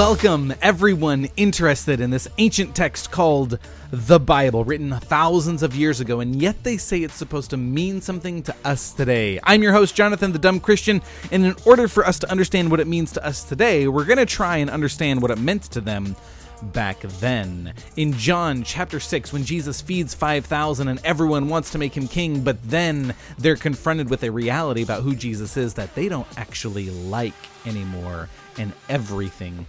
Welcome, everyone interested in this ancient text called the Bible, written thousands of years ago, and yet they say it's supposed to mean something to us today. I'm your host, Jonathan the Dumb Christian, and in order for us to understand what it means to us today, we're going to try and understand what it meant to them back then. In John chapter 6, when Jesus feeds 5,000 and everyone wants to make him king, but then they're confronted with a reality about who Jesus is that they don't actually like anymore, and everything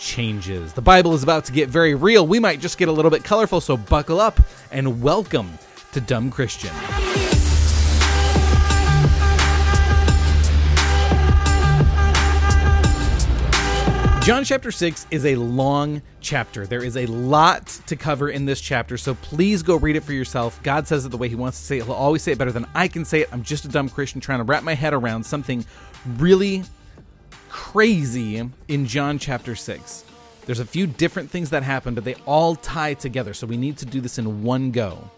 changes. The Bible is about to get very real. We might just get a little bit colorful, so buckle up and welcome to Dumb Christian. John chapter 6 is a long chapter. There is a lot to cover in this chapter, so please go read it for yourself. God says it the way He wants to say it. He'll always say it better than I can say it. I'm just a dumb Christian trying to wrap my head around something really crazy in John chapter 6. There's a few different things that happen, but they all tie together, so we need to do this in one go.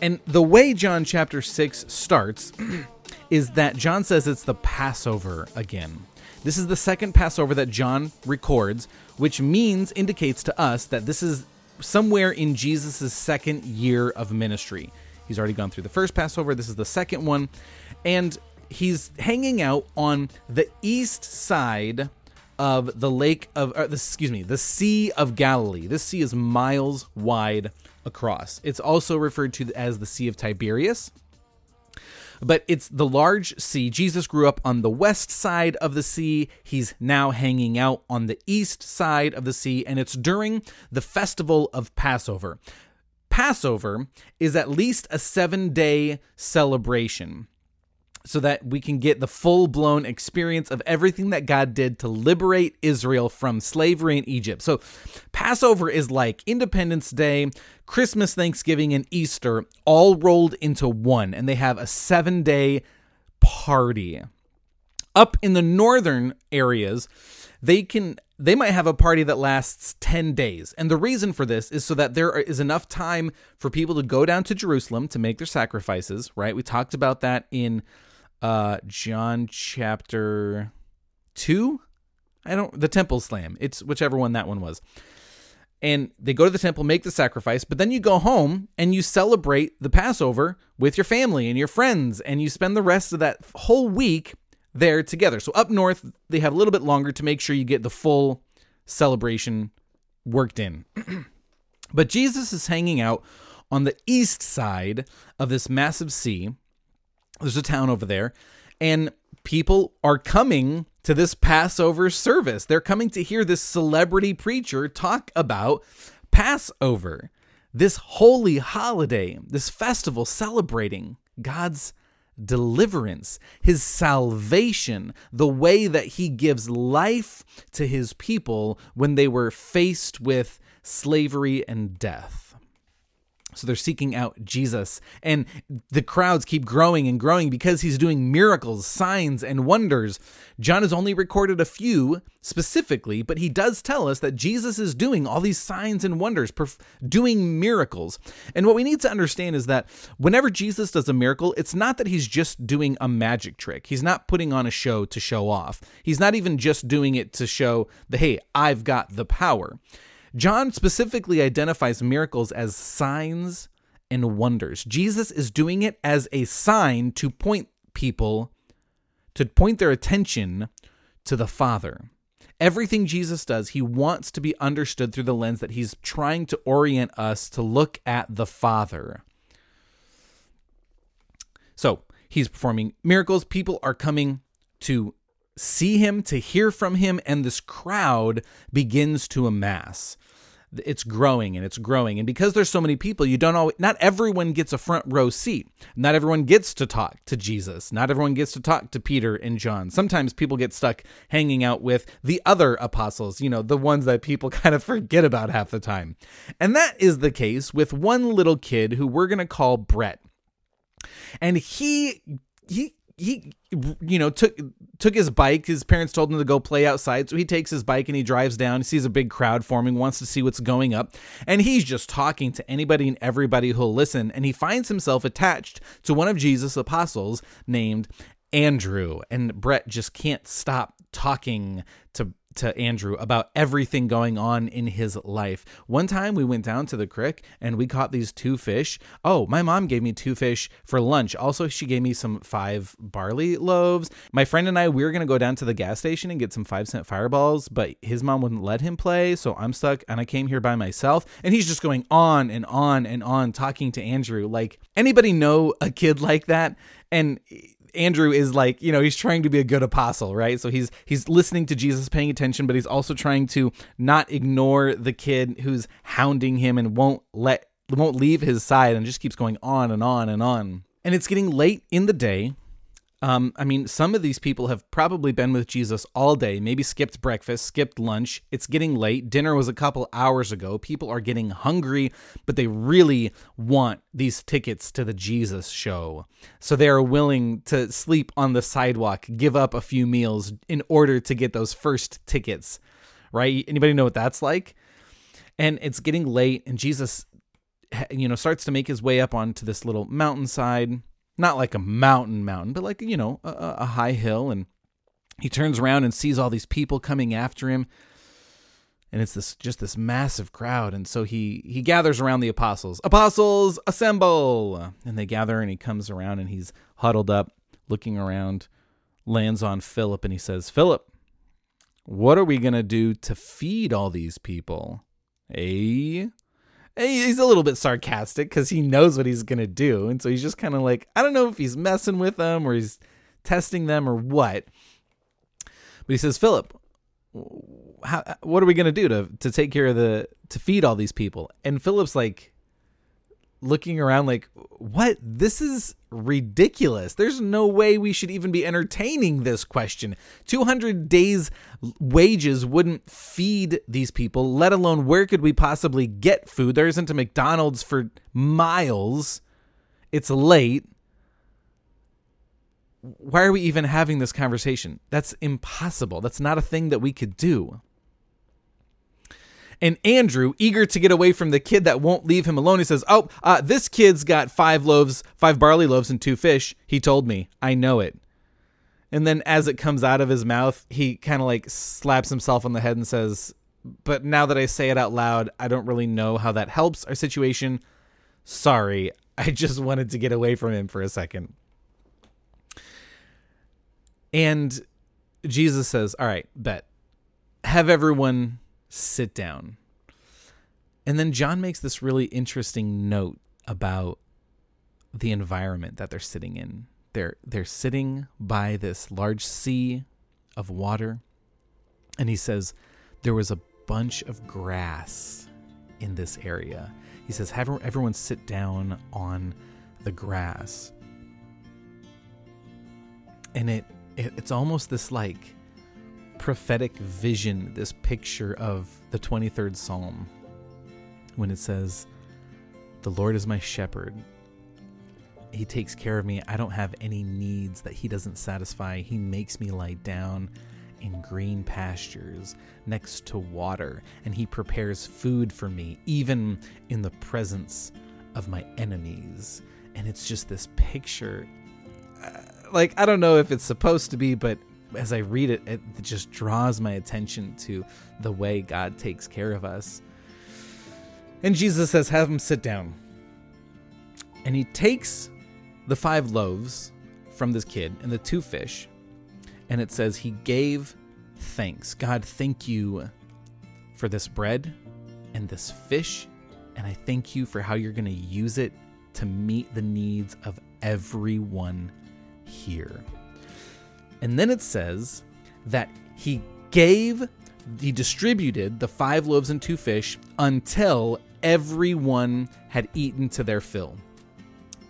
And the way John chapter 6 starts is that John says it's the Passover again. This is the second Passover that John records, which means, indicates to us that this is somewhere in Jesus' second year of ministry. He's already gone through the first Passover, this is the second one. And he's hanging out on the east side of the lake of uh, excuse me the sea of galilee. This sea is miles wide across. It's also referred to as the sea of tiberias. But it's the large sea. Jesus grew up on the west side of the sea. He's now hanging out on the east side of the sea and it's during the festival of passover. Passover is at least a seven day celebration so that we can get the full blown experience of everything that God did to liberate Israel from slavery in Egypt. So, Passover is like Independence Day, Christmas, Thanksgiving, and Easter all rolled into one, and they have a seven day party. Up in the northern areas, they can they might have a party that lasts 10 days. And the reason for this is so that there is enough time for people to go down to Jerusalem to make their sacrifices, right? We talked about that in uh John chapter 2. I don't the temple slam. It's whichever one that one was. And they go to the temple, make the sacrifice, but then you go home and you celebrate the Passover with your family and your friends and you spend the rest of that whole week there together. So up north, they have a little bit longer to make sure you get the full celebration worked in. but Jesus is hanging out on the east side of this massive sea there's a town over there, and people are coming to this Passover service. They're coming to hear this celebrity preacher talk about Passover, this holy holiday, this festival celebrating God's deliverance, his salvation, the way that he gives life to his people when they were faced with slavery and death. So they're seeking out Jesus. And the crowds keep growing and growing because he's doing miracles, signs, and wonders. John has only recorded a few specifically, but he does tell us that Jesus is doing all these signs and wonders, perf- doing miracles. And what we need to understand is that whenever Jesus does a miracle, it's not that he's just doing a magic trick. He's not putting on a show to show off. He's not even just doing it to show the, hey, I've got the power. John specifically identifies miracles as signs and wonders. Jesus is doing it as a sign to point people, to point their attention to the Father. Everything Jesus does, he wants to be understood through the lens that he's trying to orient us to look at the Father. So he's performing miracles. People are coming to see him, to hear from him, and this crowd begins to amass. It's growing and it's growing. And because there's so many people you don't always not everyone gets a front row seat. Not everyone gets to talk to jesus. Not everyone gets to talk to peter and john. Sometimes people get stuck hanging out with the other apostles you know the ones that people kind of forget about half the time. And that is the case with one little kid who we're going to call brett. And he he he you know took took his bike. His parents told him to go play outside. So he takes his bike and he drives down. He sees a big crowd forming wants to see what's going up. And he's just talking to anybody and everybody who'll listen. And he finds himself attached to one of jesus apostles named andrew. And brett just can't stop talking to to Andrew about everything going on in his life. One time we went down to the creek and we caught these two fish. Oh, my mom gave me two fish for lunch. Also, she gave me some five barley loaves. My friend and I, we were going to go down to the gas station and get some five cent fireballs, but his mom wouldn't let him play. So I'm stuck and I came here by myself. And he's just going on and on and on talking to Andrew. Like, anybody know a kid like that? And Andrew is like, you know, he's trying to be a good apostle, right? So he's he's listening to Jesus, paying attention, but he's also trying to not ignore the kid who's hounding him and won't let won't leave his side and just keeps going on and on and on. And it's getting late in the day. Um, I mean, some of these people have probably been with Jesus all day, maybe skipped breakfast, skipped lunch. It's getting late. Dinner was a couple hours ago. People are getting hungry, but they really want these tickets to the Jesus show. So they are willing to sleep on the sidewalk, give up a few meals in order to get those first tickets, right? Anybody know what that's like? And it's getting late, and Jesus, you know, starts to make his way up onto this little mountainside not like a mountain mountain, but like, you know, a, a high hill. And he turns around and sees all these people coming after him. And it's this just this massive crowd. And so he he gathers around the apostles. Apostles, assemble! And they gather and he comes around and he's huddled up, looking around, lands on Philip, and he says, Philip, what are we gonna do to feed all these people? Eh? He's a little bit sarcastic because he knows what he's gonna do, and so he's just kind of like, I don't know if he's messing with them or he's testing them or what. But he says, Philip, how, what are we gonna do to to take care of the to feed all these people? And Philip's like, looking around like, what? This is ridiculous. There's no way we should even be entertaining this question. 200 days' wages wouldn't feed these people, let alone where could we possibly get food? There isn't a McDonald's for miles. It's late. Why are we even having this conversation? That's impossible. That's not a thing that we could do. And Andrew, eager to get away from the kid that won't leave him alone, he says, Oh, uh, this kid's got five loaves, five barley loaves, and two fish. He told me. I know it. And then as it comes out of his mouth, he kind of like slaps himself on the head and says, But now that I say it out loud, I don't really know how that helps our situation. Sorry. I just wanted to get away from him for a second. And Jesus says, All right, bet. Have everyone sit down. And then John makes this really interesting note about the environment that they're sitting in. They're they're sitting by this large sea of water. And he says there was a bunch of grass in this area. He says have everyone sit down on the grass. And it, it it's almost this like prophetic vision, this picture of the 23rd Psalm when it says, The Lord is my shepherd. He takes care of me. I don't have any needs that He doesn't satisfy. He makes me lie down in green pastures next to water, and He prepares food for me, even in the presence of my enemies. And it's just this picture. Uh, like, I don't know if it's supposed to be, but as I read it, it just draws my attention to the way God takes care of us. And Jesus says, Have him sit down. And he takes the five loaves from this kid and the two fish, and it says, He gave thanks. God, thank you for this bread and this fish, and I thank you for how you're going to use it to meet the needs of everyone here. And then it says that he gave, he distributed the five loaves and two fish until everyone had eaten to their fill.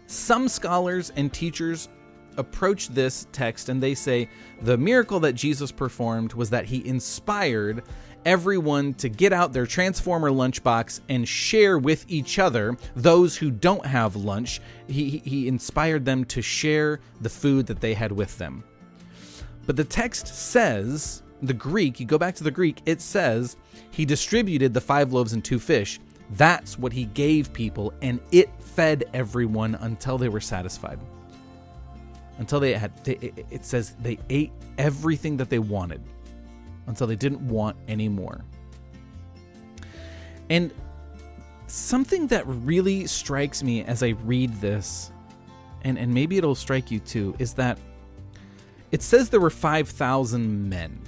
Some scholars and teachers approach this text and they say the miracle that Jesus performed was that he inspired everyone to get out their Transformer lunchbox and share with each other those who don't have lunch. He, he inspired them to share the food that they had with them. But the text says, the Greek, you go back to the Greek, it says, he distributed the five loaves and two fish. That's what he gave people, and it fed everyone until they were satisfied. Until they had, it says they ate everything that they wanted. until they didn't want any more. And something that really strikes me as I read this, and, and maybe it'll strike you too, is that it says there were 5,000 men.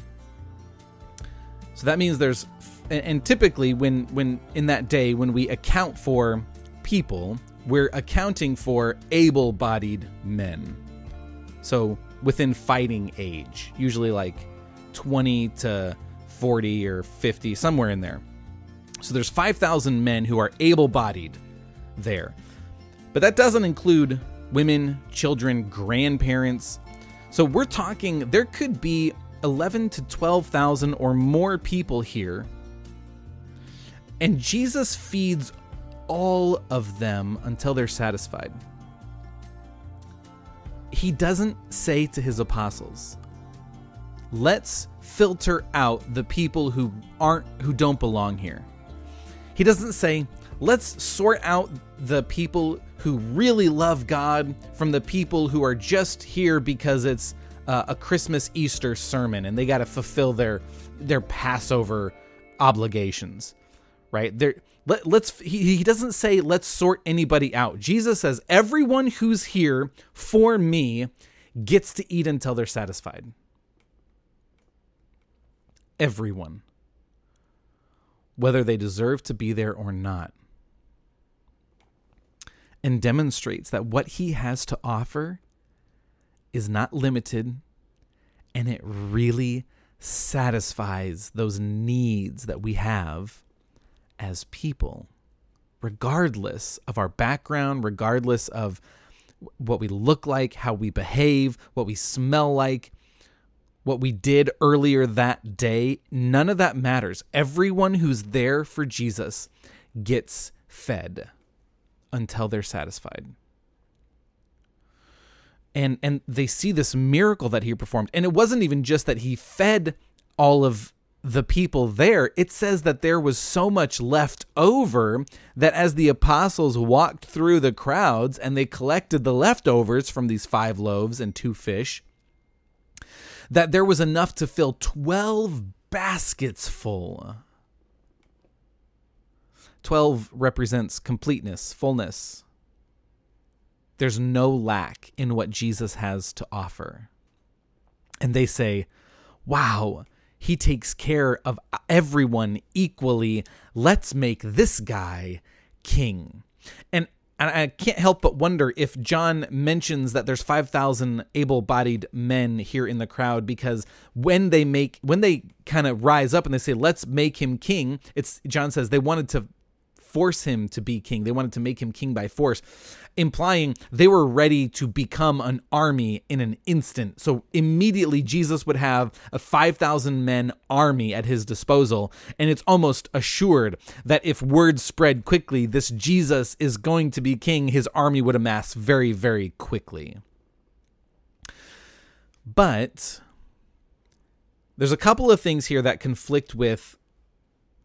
So that means there's and typically when when in that day when we account for people, we're accounting for able-bodied men. So within fighting age, usually like 20 to 40 or 50, somewhere in there. So there's 5,000 men who are able-bodied there. But that doesn't include women, children, grandparents. So we're talking there could be 11 to 12,000 or more people here. And Jesus feeds all of them until they're satisfied. He doesn't say to his apostles, "Let's filter out the people who aren't who don't belong here." He doesn't say, "Let's sort out the people who really love God from the people who are just here because it's uh, a Christmas Easter sermon and they got to fulfill their their Passover obligations, right? Let, us he, he doesn't say let's sort anybody out. Jesus says everyone who's here for me gets to eat until they're satisfied. Everyone. Whether they deserve to be there or not. And demonstrates that what he has to offer is not limited and it really satisfies those needs that we have as people, regardless of our background, regardless of what we look like, how we behave, what we smell like, what we did earlier that day. None of that matters. Everyone who's there for Jesus gets fed until they're satisfied. And and they see this miracle that he performed. And it wasn't even just that he fed all of the people there. It says that there was so much left over that as the apostles walked through the crowds and they collected the leftovers from these five loaves and two fish that there was enough to fill 12 baskets full 12 represents completeness fullness there's no lack in what Jesus has to offer. And they say, wow, he takes care of everyone equally. Let's make this guy king. And and I can't help but wonder if John mentions that there's 5,000 able-bodied men here in the crowd because when they make when they kind of rise up and they say let's make him king, it's John says they wanted to force him to be king. They wanted to make him king by force, implying they were ready to become an army in an instant. So immediately Jesus would have a 5,000 men army at his disposal. And it's almost assured that if word spread quickly, this Jesus is going to be king, his army would amass very, very quickly. But there's a couple of things here that conflict with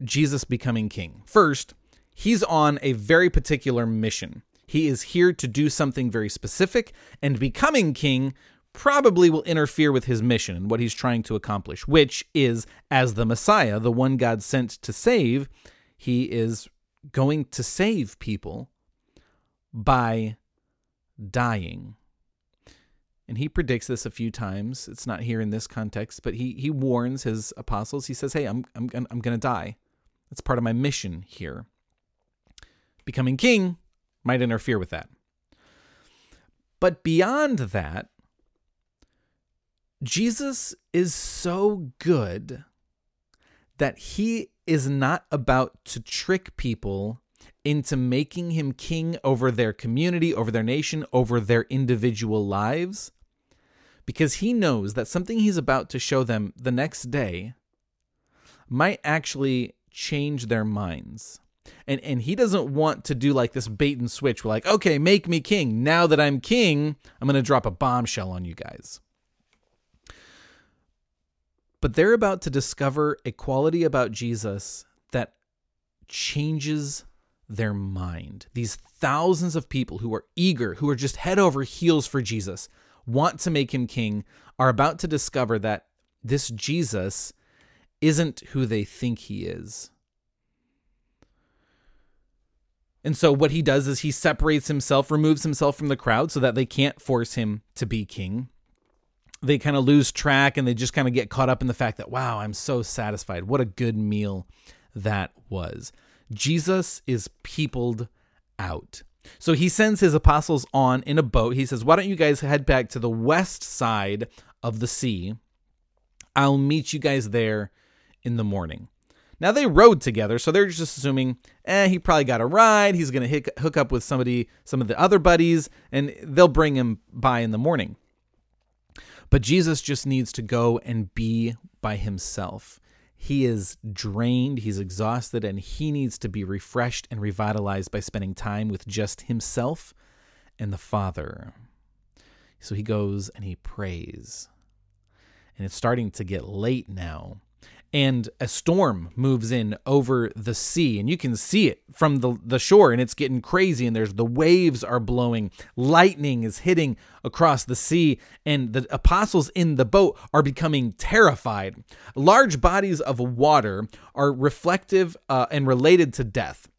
Jesus becoming king. First, he's on a very particular mission. He is here to do something very specific, and becoming king probably will interfere with his mission and what he's trying to accomplish, which is, as the Messiah, the one God sent to save, he is going to save people by dying. And he predicts this a few times. It's not here in this context, but he he warns his apostles. He says, "Hey, I'm I'm I'm going to die. That's part of my mission here." Becoming king might interfere with that. But beyond that, Jesus is so good that he is not about to trick people into making him king over their community, over their nation, over their individual lives, because he knows that something he's about to show them the next day might actually change their minds and and he doesn't want to do like this bait and switch. We're like, okay, make me king. Now that I'm king, I'm gonna drop a bombshell on you guys. But they're about to discover a quality about Jesus that changes their mind. These thousands of people who are eager, who are just head over heels for Jesus, want to make him king, are about to discover that this Jesus isn't who they think he is. And so what he does is he separates himself, removes himself from the crowd so that they can't force him to be king. They kind of lose track and they just kind of get caught up in the fact that, wow, I'm so satisfied. What a good meal that was. Jesus is peopled out. So he sends his apostles on in a boat. He says, Why don't you guys head back to the west side of the sea? I'll meet you guys there in the morning. Now they rode together, so they're just assuming, eh, he probably got a ride. He's going to hook up with somebody, some of the other buddies, and they'll bring him by in the morning. But Jesus just needs to go and be by himself. He is drained, he's exhausted, and he needs to be refreshed and revitalized by spending time with just himself and the Father. So he goes and he prays. And it's starting to get late now and a storm moves in over the sea and you can see it from the, the shore and it's getting crazy and there's the waves are blowing lightning is hitting across the sea and the apostles in the boat are becoming terrified. Large bodies of water are reflective uh, and related to death.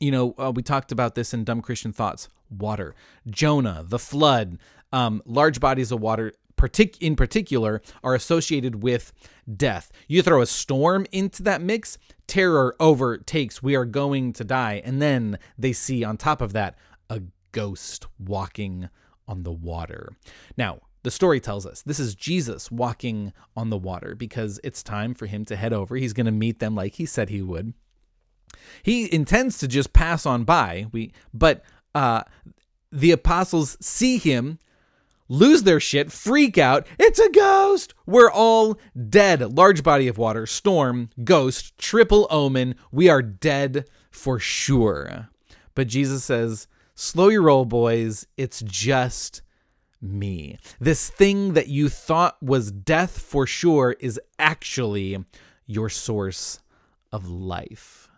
You know uh, we talked about this in dumb christian thoughts. Water. Jonah the flood. Um, large bodies of water partic- in particular are associated with death. You throw a storm into that mix, terror overtakes, we are going to die. And then they see on top of that a ghost walking on the water. Now, the story tells us this is Jesus walking on the water because it's time for him to head over. He's going to meet them like he said he would. He intends to just pass on by. We but uh the apostles see him lose their shit, freak out. It's a ghost. We're all dead. Large body of water, storm, ghost, triple omen. We are dead for sure. But Jesus says, Slow your roll, boys. It's just me. This thing that you thought was death for sure is actually your source of life.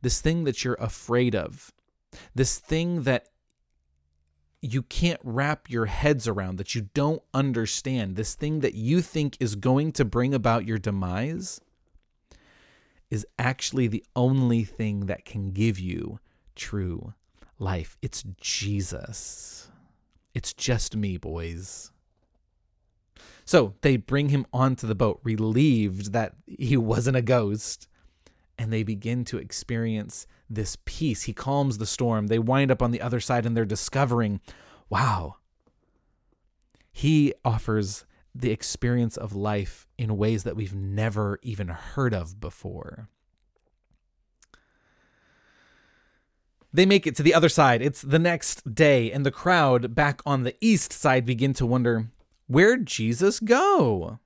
This thing that you're afraid of, this thing that you can't wrap your heads around, that you don't understand, this thing that you think is going to bring about your demise, is actually the only thing that can give you true life. It's Jesus. It's just me, boys. So they bring him onto the boat, relieved that he wasn't a ghost, and they begin to experience this peace. He calms the storm. They wind up on the other side and they're discovering wow, he offers the experience of life in ways that we've never even heard of before. They make it to the other side. It's the next day, and the crowd back on the east side begin to wonder where'd Jesus go?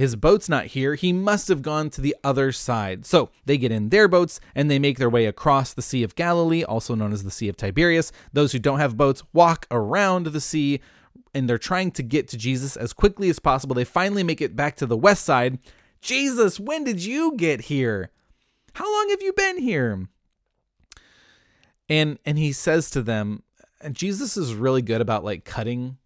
His boat's not here. He must have gone to the other side. So they get in their boats and they make their way across the Sea of Galilee, also known as the Sea of Tiberias. Those who don't have boats walk around the sea and they're trying to get to Jesus as quickly as possible. They finally make it back to the west side. Jesus, when did you get here? How long have you been here? And and he says to them, and Jesus is really good about like cutting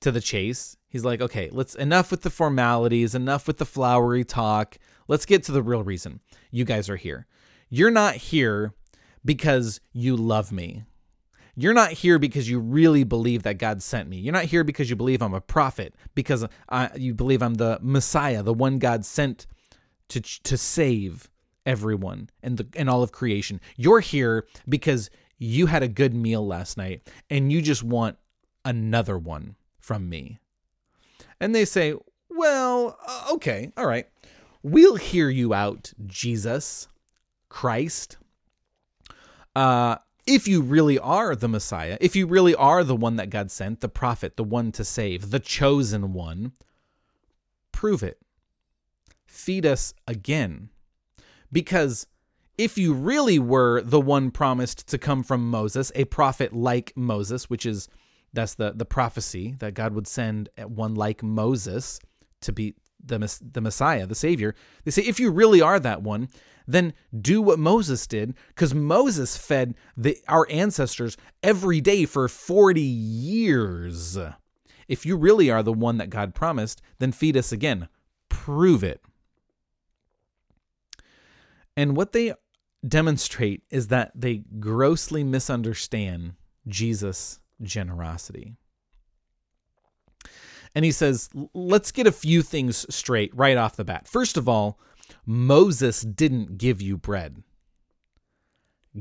to the chase. He's like, okay, let's enough with the formalities, enough with the flowery talk. Let's get to the real reason you guys are here. You're not here because you love me. You're not here because you really believe that God sent me. You're not here because you believe I'm a prophet, because I, you believe I'm the Messiah, the one God sent to to save everyone and the and all of creation. You're here because you had a good meal last night and you just want another one from me. And they say, Well, uh, okay, all right. We'll hear you out, Jesus, Christ. Uh, if you really are the Messiah, if you really are the one that God sent, the prophet, the one to save, the chosen one, prove it. Feed us again. Because if you really were the one promised to come from Moses, a prophet like Moses, which is that's the the prophecy that God would send eh, one like Moses to be the the Messiah, the Savior. They say if you really are that one, then do what Moses did, because Moses fed the our ancestors every day for forty years. If you really are the one that God promised, then feed us again. prove it. And what they demonstrate is that they grossly misunderstand Jesus' generosity. And he says, let's get a few things straight right off the bat. First of all, Moses didn't give you bread.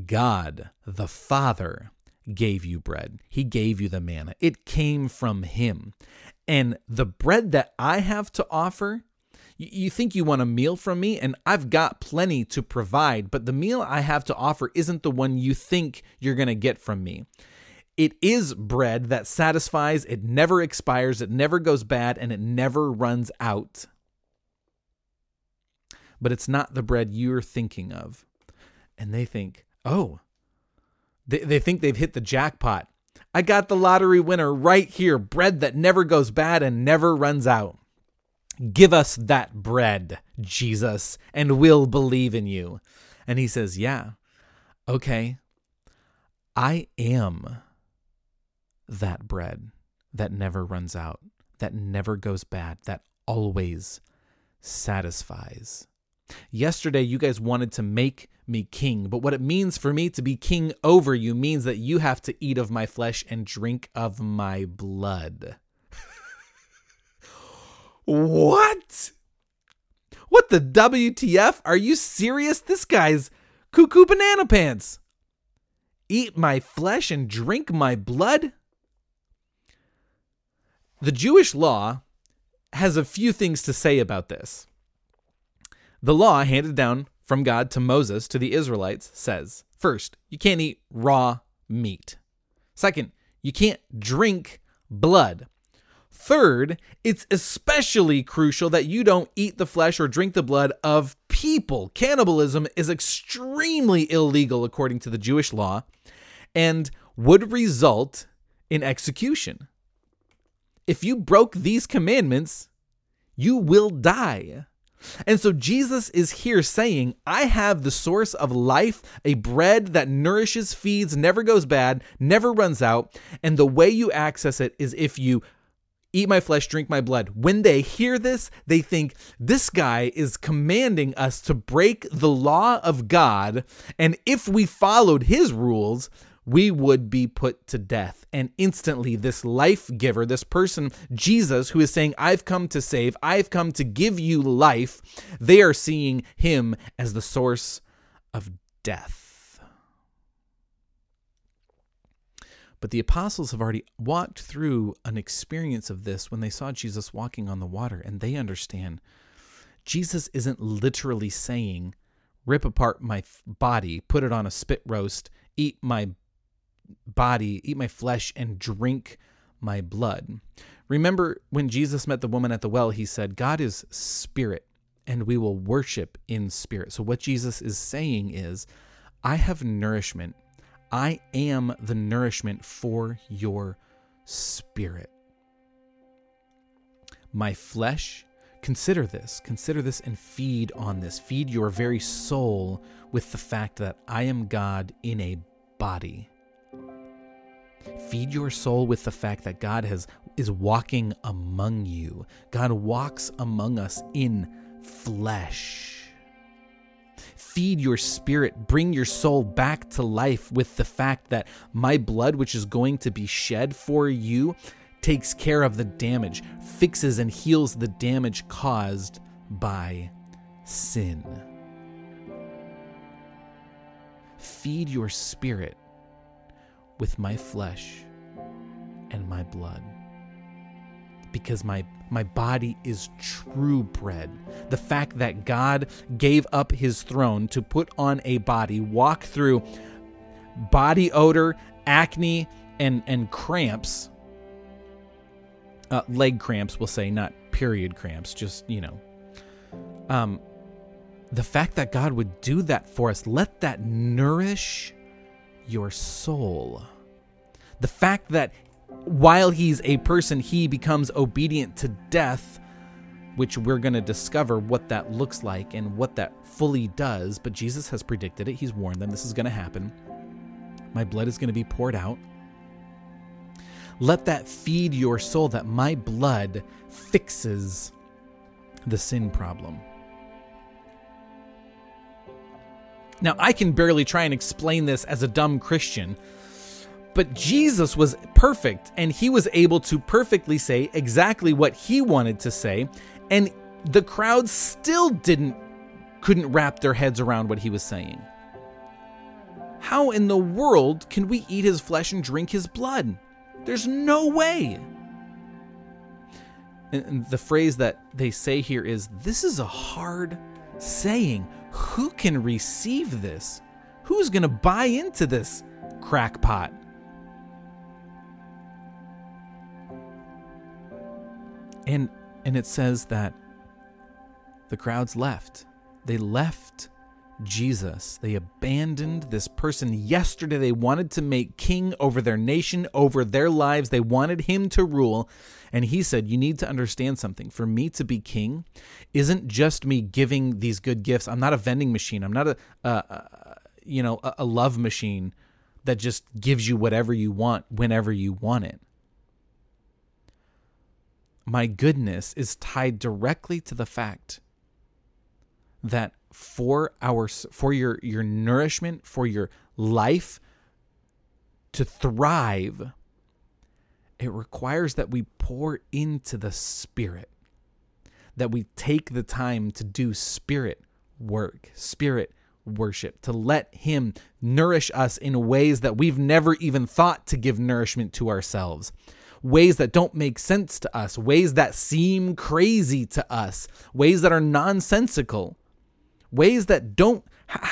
God, the Father, gave you bread. He gave you the manna. It came from Him. And the bread that I have to offer, you think you want a meal from me, and I've got plenty to provide, but the meal I have to offer isn't the one you think you're going to get from me. It is bread that satisfies, it never expires, it never goes bad, and it never runs out. But it's not the bread you're thinking of. And they think, oh, they, they think they've hit the jackpot. I got the lottery winner right here bread that never goes bad and never runs out. Give us that bread, Jesus, and we'll believe in you. And he says, Yeah, okay. I am that bread that never runs out, that never goes bad, that always satisfies. Yesterday, you guys wanted to make me king, but what it means for me to be king over you means that you have to eat of my flesh and drink of my blood. what? What the WTF? Are you serious? This guy's cuckoo banana pants. Eat my flesh and drink my blood? The Jewish law has a few things to say about this. The law handed down from God to Moses to the Israelites says first, you can't eat raw meat. Second, you can't drink blood. Third, it's especially crucial that you don't eat the flesh or drink the blood of people. Cannibalism is extremely illegal according to the Jewish law and would result in execution. If you broke these commandments, you will die. And so Jesus is here saying, I have the source of life, a bread that nourishes, feeds, never goes bad, never runs out. And the way you access it is if you eat my flesh, drink my blood. When they hear this, they think this guy is commanding us to break the law of God. And if we followed his rules, we would be put to death. And instantly, this life giver, this person, Jesus, who is saying, I've come to save, I've come to give you life, they are seeing him as the source of death. But the apostles have already walked through an experience of this when they saw Jesus walking on the water, and they understand Jesus isn't literally saying, rip apart my body, put it on a spit roast, eat my body, eat my flesh, and drink my blood. Remember when Jesus met the woman at the well, he said, God is spirit, and we will worship in spirit. So, what Jesus is saying is, I have nourishment. I am the nourishment for your spirit. My flesh, consider this, consider this and feed on this. Feed your very soul with the fact that I am God in a body. Feed your soul with the fact that God has is walking among you. God walks among us in flesh. Feed your spirit, bring your soul back to life with the fact that my blood, which is going to be shed for you, takes care of the damage, fixes and heals the damage caused by sin. Feed your spirit with my flesh and my blood. Because my, my body is true bread. The fact that God gave up his throne to put on a body, walk through body odor, acne, and, and cramps, uh, leg cramps, we'll say, not period cramps, just, you know. Um, the fact that God would do that for us, let that nourish your soul. The fact that while he's a person, he becomes obedient to death, which we're going to discover what that looks like and what that fully does. But Jesus has predicted it, he's warned them this is going to happen. My blood is going to be poured out. Let that feed your soul that my blood fixes the sin problem. Now, I can barely try and explain this as a dumb Christian, but Jesus was perfect and he was able to perfectly say exactly what he wanted to say, and the crowd still didn't couldn't wrap their heads around what he was saying. How in the world can we eat his flesh and drink his blood? There's no way. And the phrase that they say here is this is a hard saying. Who can receive this? Who's going to buy into this crackpot? And and it says that the crowds left. They left Jesus. They abandoned this person yesterday they wanted to make king over their nation, over their lives. They wanted him to rule. And he said, You need to understand something. For me to be king isn't just me giving these good gifts. I'm not a vending machine. I'm not a, you know, a, a love machine that just gives you whatever you want whenever you want it. My goodness is tied directly to the fact that for our for your your nourishment for your life to thrive it requires that we pour into the spirit that we take the time to do spirit work spirit worship to let him nourish us in ways that we've never even thought to give nourishment to ourselves. Ways that don't make sense to us ways that seem crazy to us ways that are nonsensical ways that don't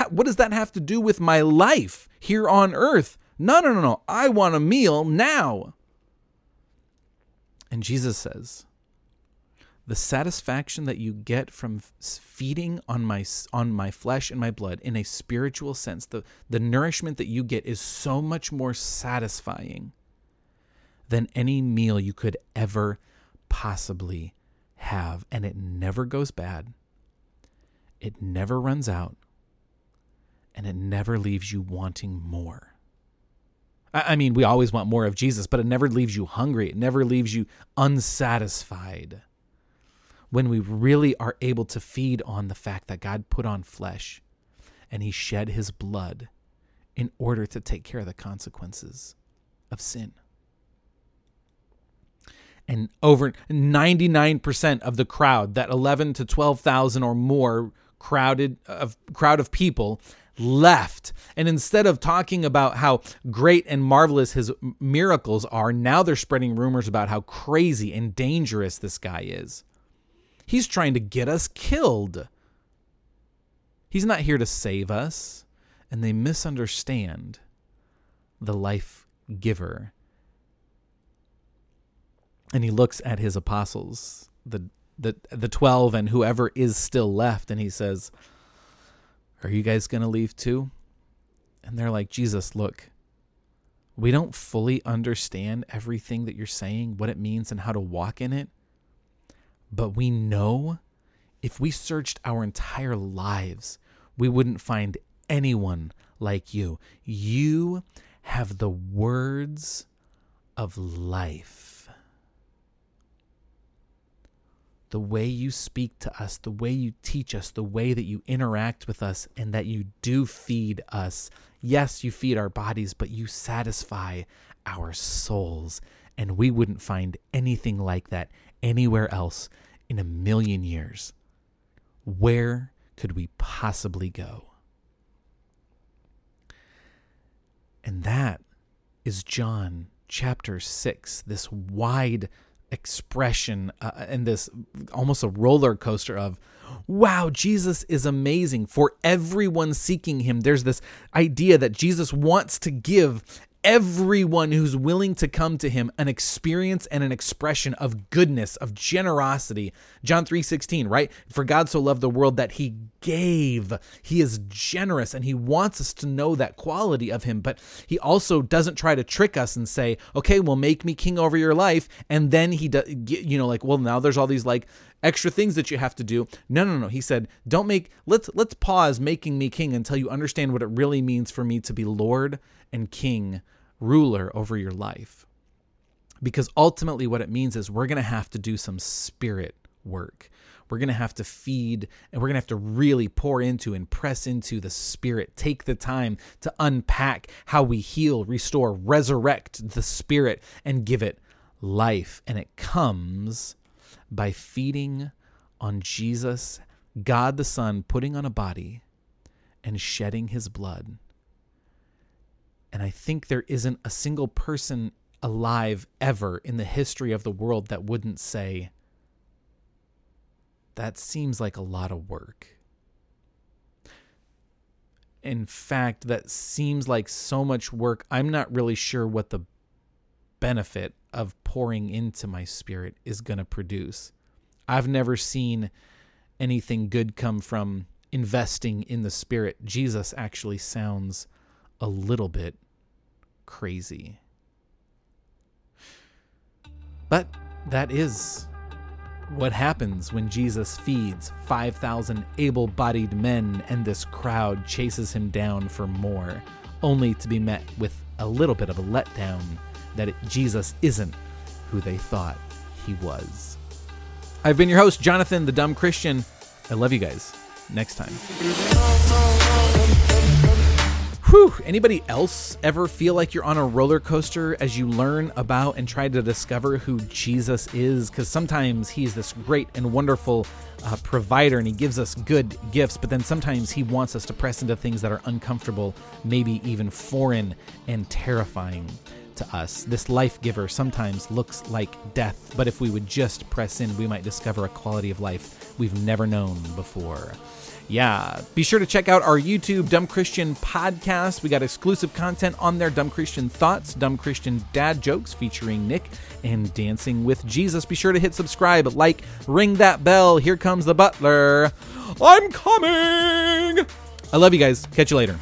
what does that have to do with my life here on earth? No no no no. I want a meal now. And jesus says the satisfaction that you get from feeding on my on my flesh and my blood in a spiritual sense the the nourishment that you get is so much more satisfying than any meal you could ever possibly have and it never goes bad it never runs out, and it never leaves you wanting more. I mean, we always want more of Jesus, but it never leaves you hungry. It never leaves you unsatisfied. When we really are able to feed on the fact that God put on flesh and he shed his blood in order to take care of the consequences of sin. And over 99% of the crowd, that 11 to 12,000 or more crowded of crowd of people left and instead of talking about how great and marvelous his miracles are now they're spreading rumors about how crazy and dangerous this guy is he's trying to get us killed. He's not here to save us. And they misunderstand the life giver. And he looks at his apostles the the the 12 and whoever is still left and he says are you guys going to leave too? And they're like Jesus look we don't fully understand everything that you're saying what it means and how to walk in it but we know if we searched our entire lives we wouldn't find anyone like you you have the words of life the way you speak to us, the way you teach us, the way that you interact with us, and that you do feed us. Yes, you feed our bodies, but you satisfy our souls. And we wouldn't find anything like that anywhere else in a million years. Where could we possibly go? And that is John chapter 6, this wide expression uh, and this almost a roller coaster of wow jesus is amazing for everyone seeking him there's this idea that jesus wants to give everyone who's willing to come to him an experience and an expression of goodness of generosity. John 3:16 right? For god so loved the world that he gave. He is generous and he wants us to know that quality of him. But he also doesn't try to trick us and say okay well make me king over your life. And then he does you know like well now there's all these like extra things that you have to do. No no no. He said don't make let's let's pause making me king until you understand what it really means for me to be lord and king ruler over your life. Because ultimately, what it means is we're going to have to do some spirit work. we're going to have to feed and we're going to have to really pour into and press into the Spirit. Take the time to unpack how we heal, restore, resurrect the Spirit, and give it life. And it comes by feeding on Jesus, God the Son, putting on a body and shedding his blood. And I think there isn't a single person alive ever in the history of the world that wouldn't say, that seems like a lot of work. In fact, that seems like so much work. I'm not really sure what the benefit of pouring into my spirit is going to produce. I've never seen anything good come from investing in the spirit. Jesus actually sounds a little bit crazy. But that is what happens when Jesus feeds 5,000 able bodied men and this crowd chases him down for more, only to be met with a little bit of a letdown that it, Jesus isn't who they thought he was. I've been your host, Jonathan the Dumb Christian. I love you guys. Next time. Whew. Anybody else ever feel like you're on a roller coaster as you learn about and try to discover who Jesus is? Because sometimes he's this great and wonderful uh, provider and he gives us good gifts, but then sometimes he wants us to press into things that are uncomfortable, maybe even foreign and terrifying to us. This life giver sometimes looks like death, but if we would just press in, we might discover a quality of life we've never known before yeah, be sure to check out our YouTube Dumb Christian podcast. We got exclusive content on there Dumb Christian Thoughts, Dumb Christian Dad Jokes featuring Nick, and Dancing with Jesus. Be sure to hit subscribe, like, ring that bell. Here comes the butler. I'm coming. I love you guys. Catch you later.